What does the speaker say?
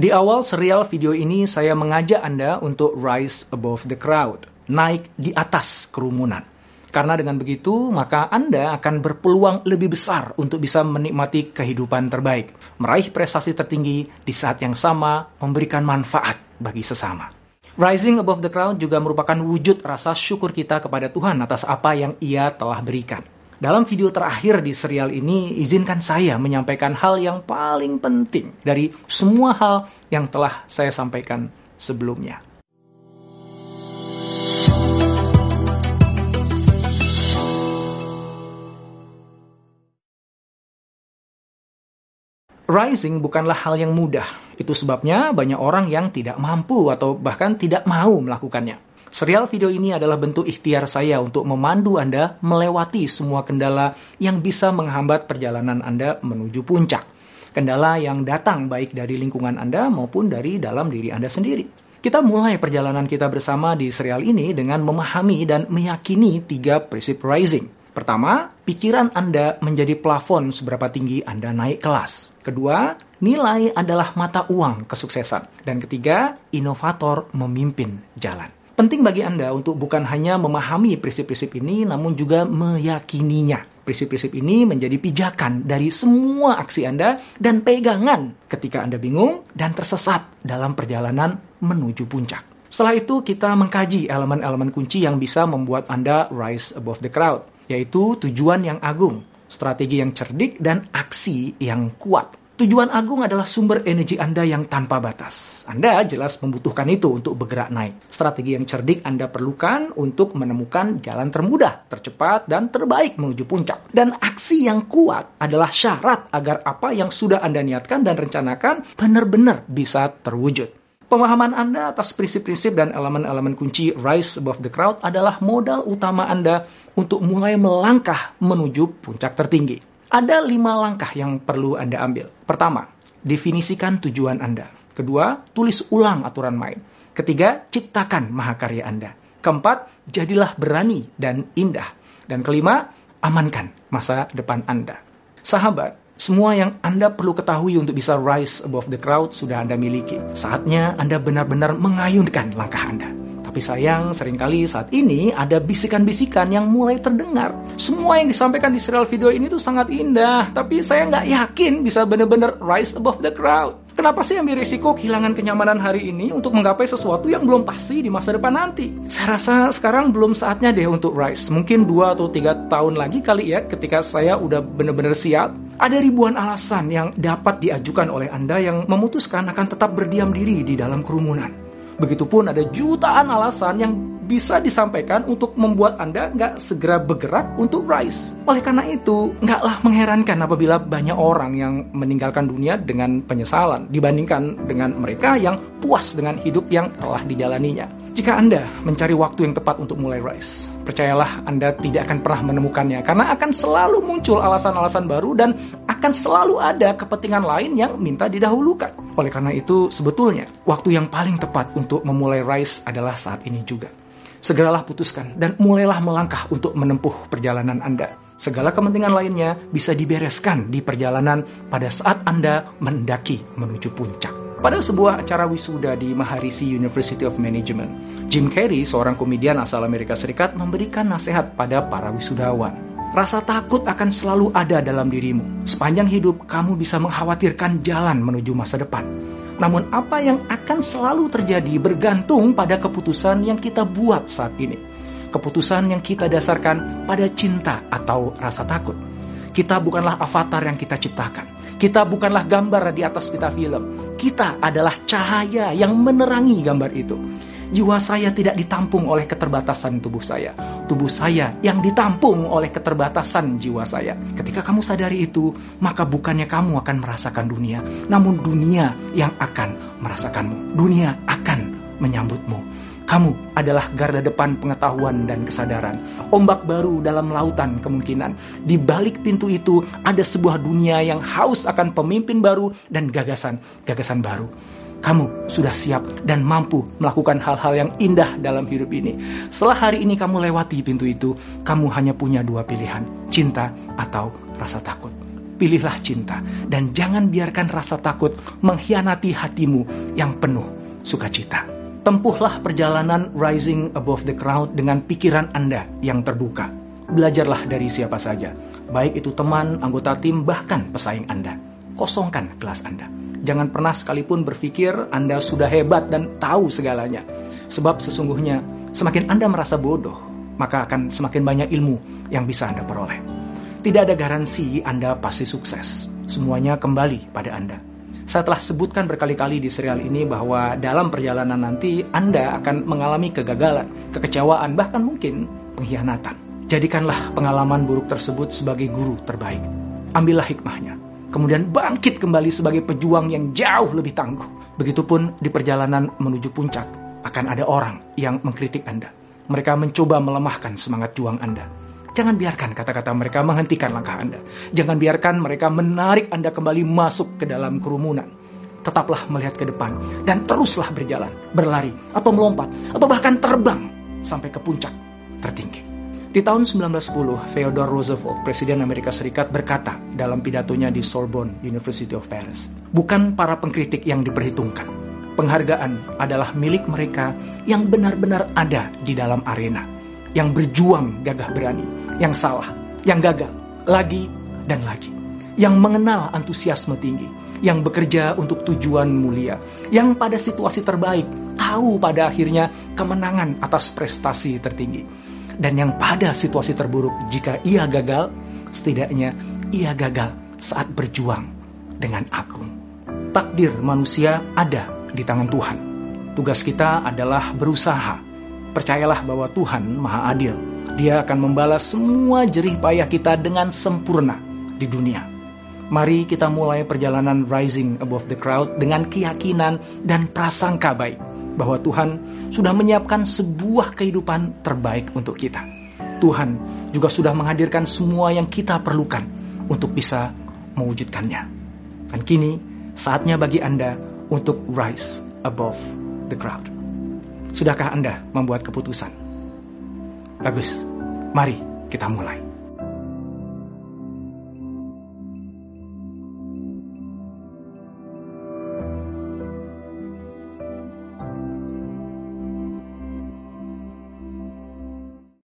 Di awal serial video ini saya mengajak Anda untuk rise above the crowd, naik di atas kerumunan. Karena dengan begitu, maka Anda akan berpeluang lebih besar untuk bisa menikmati kehidupan terbaik, meraih prestasi tertinggi di saat yang sama, memberikan manfaat bagi sesama. Rising above the crowd juga merupakan wujud rasa syukur kita kepada Tuhan atas apa yang Ia telah berikan. Dalam video terakhir di serial ini, izinkan saya menyampaikan hal yang paling penting dari semua hal yang telah saya sampaikan sebelumnya. Rising bukanlah hal yang mudah. Itu sebabnya banyak orang yang tidak mampu atau bahkan tidak mau melakukannya. Serial video ini adalah bentuk ikhtiar saya untuk memandu Anda melewati semua kendala yang bisa menghambat perjalanan Anda menuju puncak. Kendala yang datang baik dari lingkungan Anda maupun dari dalam diri Anda sendiri. Kita mulai perjalanan kita bersama di serial ini dengan memahami dan meyakini tiga prinsip rising. Pertama, pikiran Anda menjadi plafon seberapa tinggi Anda naik kelas. Kedua, nilai adalah mata uang kesuksesan. Dan ketiga, inovator memimpin jalan. Penting bagi Anda untuk bukan hanya memahami prinsip-prinsip ini, namun juga meyakininya. Prinsip-prinsip ini menjadi pijakan dari semua aksi Anda dan pegangan ketika Anda bingung dan tersesat dalam perjalanan menuju puncak. Setelah itu, kita mengkaji elemen-elemen kunci yang bisa membuat Anda rise above the crowd yaitu tujuan yang agung, strategi yang cerdik, dan aksi yang kuat. Tujuan agung adalah sumber energi Anda yang tanpa batas. Anda jelas membutuhkan itu untuk bergerak naik. Strategi yang cerdik Anda perlukan untuk menemukan jalan termudah, tercepat, dan terbaik menuju puncak. Dan aksi yang kuat adalah syarat agar apa yang sudah Anda niatkan dan rencanakan benar-benar bisa terwujud. Pemahaman Anda atas prinsip-prinsip dan elemen-elemen kunci Rise Above the Crowd adalah modal utama Anda untuk mulai melangkah menuju puncak tertinggi. Ada lima langkah yang perlu Anda ambil. Pertama, definisikan tujuan Anda. Kedua, tulis ulang aturan main. Ketiga, ciptakan mahakarya Anda. Keempat, jadilah berani dan indah. Dan kelima, amankan masa depan Anda. Sahabat, semua yang Anda perlu ketahui untuk bisa rise above the crowd sudah Anda miliki. Saatnya Anda benar-benar mengayunkan langkah Anda. Tapi sayang, sering kali saat ini ada bisikan-bisikan yang mulai terdengar. Semua yang disampaikan di serial video ini tuh sangat indah, tapi saya nggak yakin bisa benar-benar rise above the crowd. Kenapa sih ambil risiko kehilangan kenyamanan hari ini untuk menggapai sesuatu yang belum pasti di masa depan nanti? Saya rasa sekarang belum saatnya deh untuk rise. Mungkin dua atau tiga tahun lagi kali ya ketika saya udah benar-benar siap. Ada ribuan alasan yang dapat diajukan oleh Anda yang memutuskan akan tetap berdiam diri di dalam kerumunan. Begitupun ada jutaan alasan yang bisa disampaikan untuk membuat Anda nggak segera bergerak untuk rise. Oleh karena itu, nggaklah mengherankan apabila banyak orang yang meninggalkan dunia dengan penyesalan dibandingkan dengan mereka yang puas dengan hidup yang telah dijalaninya. Jika Anda mencari waktu yang tepat untuk mulai rise, percayalah Anda tidak akan pernah menemukannya karena akan selalu muncul alasan-alasan baru dan akan selalu ada kepentingan lain yang minta didahulukan. Oleh karena itu, sebetulnya waktu yang paling tepat untuk memulai rise adalah saat ini juga segeralah putuskan dan mulailah melangkah untuk menempuh perjalanan Anda. Segala kepentingan lainnya bisa dibereskan di perjalanan pada saat Anda mendaki menuju puncak. Pada sebuah acara wisuda di Maharishi University of Management, Jim Carrey, seorang komedian asal Amerika Serikat, memberikan nasihat pada para wisudawan. Rasa takut akan selalu ada dalam dirimu. Sepanjang hidup, kamu bisa mengkhawatirkan jalan menuju masa depan. Namun apa yang akan selalu terjadi bergantung pada keputusan yang kita buat saat ini. Keputusan yang kita dasarkan pada cinta atau rasa takut. Kita bukanlah avatar yang kita ciptakan. Kita bukanlah gambar di atas pita film. Kita adalah cahaya yang menerangi gambar itu. Jiwa saya tidak ditampung oleh keterbatasan tubuh saya. Tubuh saya yang ditampung oleh keterbatasan jiwa saya. Ketika kamu sadari itu, maka bukannya kamu akan merasakan dunia, namun dunia yang akan merasakanmu. Dunia menyambutmu. Kamu adalah garda depan pengetahuan dan kesadaran. Ombak baru dalam lautan kemungkinan. Di balik pintu itu ada sebuah dunia yang haus akan pemimpin baru dan gagasan-gagasan baru kamu sudah siap dan mampu melakukan hal-hal yang indah dalam hidup ini. Setelah hari ini kamu lewati pintu itu, kamu hanya punya dua pilihan, cinta atau rasa takut. Pilihlah cinta dan jangan biarkan rasa takut mengkhianati hatimu yang penuh sukacita. Tempuhlah perjalanan rising above the crowd dengan pikiran Anda yang terbuka. Belajarlah dari siapa saja, baik itu teman, anggota tim, bahkan pesaing Anda. Kosongkan kelas Anda. Jangan pernah sekalipun berpikir Anda sudah hebat dan tahu segalanya. Sebab sesungguhnya semakin Anda merasa bodoh, maka akan semakin banyak ilmu yang bisa Anda peroleh. Tidak ada garansi Anda pasti sukses. Semuanya kembali pada Anda. Saya telah sebutkan berkali-kali di serial ini bahwa dalam perjalanan nanti Anda akan mengalami kegagalan, kekecewaan, bahkan mungkin pengkhianatan. Jadikanlah pengalaman buruk tersebut sebagai guru terbaik. Ambillah hikmahnya. Kemudian bangkit kembali sebagai pejuang yang jauh lebih tangguh. Begitupun di perjalanan menuju puncak akan ada orang yang mengkritik Anda mereka mencoba melemahkan semangat juang Anda. Jangan biarkan kata-kata mereka menghentikan langkah Anda. Jangan biarkan mereka menarik Anda kembali masuk ke dalam kerumunan. Tetaplah melihat ke depan dan teruslah berjalan, berlari, atau melompat, atau bahkan terbang sampai ke puncak tertinggi. Di tahun 1910, Theodore Roosevelt, Presiden Amerika Serikat berkata dalam pidatonya di Sorbonne University of Paris, bukan para pengkritik yang diperhitungkan, penghargaan adalah milik mereka yang benar-benar ada di dalam arena, yang berjuang gagah berani, yang salah, yang gagal, lagi dan lagi, yang mengenal antusiasme tinggi, yang bekerja untuk tujuan mulia, yang pada situasi terbaik tahu pada akhirnya kemenangan atas prestasi tertinggi, dan yang pada situasi terburuk jika ia gagal, setidaknya ia gagal saat berjuang dengan agung. Takdir manusia ada di tangan Tuhan. Tugas kita adalah berusaha. Percayalah bahwa Tuhan Maha Adil. Dia akan membalas semua jerih payah kita dengan sempurna di dunia. Mari kita mulai perjalanan rising above the crowd dengan keyakinan dan prasangka baik bahwa Tuhan sudah menyiapkan sebuah kehidupan terbaik untuk kita. Tuhan juga sudah menghadirkan semua yang kita perlukan untuk bisa mewujudkannya. Dan kini saatnya bagi Anda untuk rise above the crowd. Sudahkah Anda membuat keputusan? Bagus, mari kita mulai.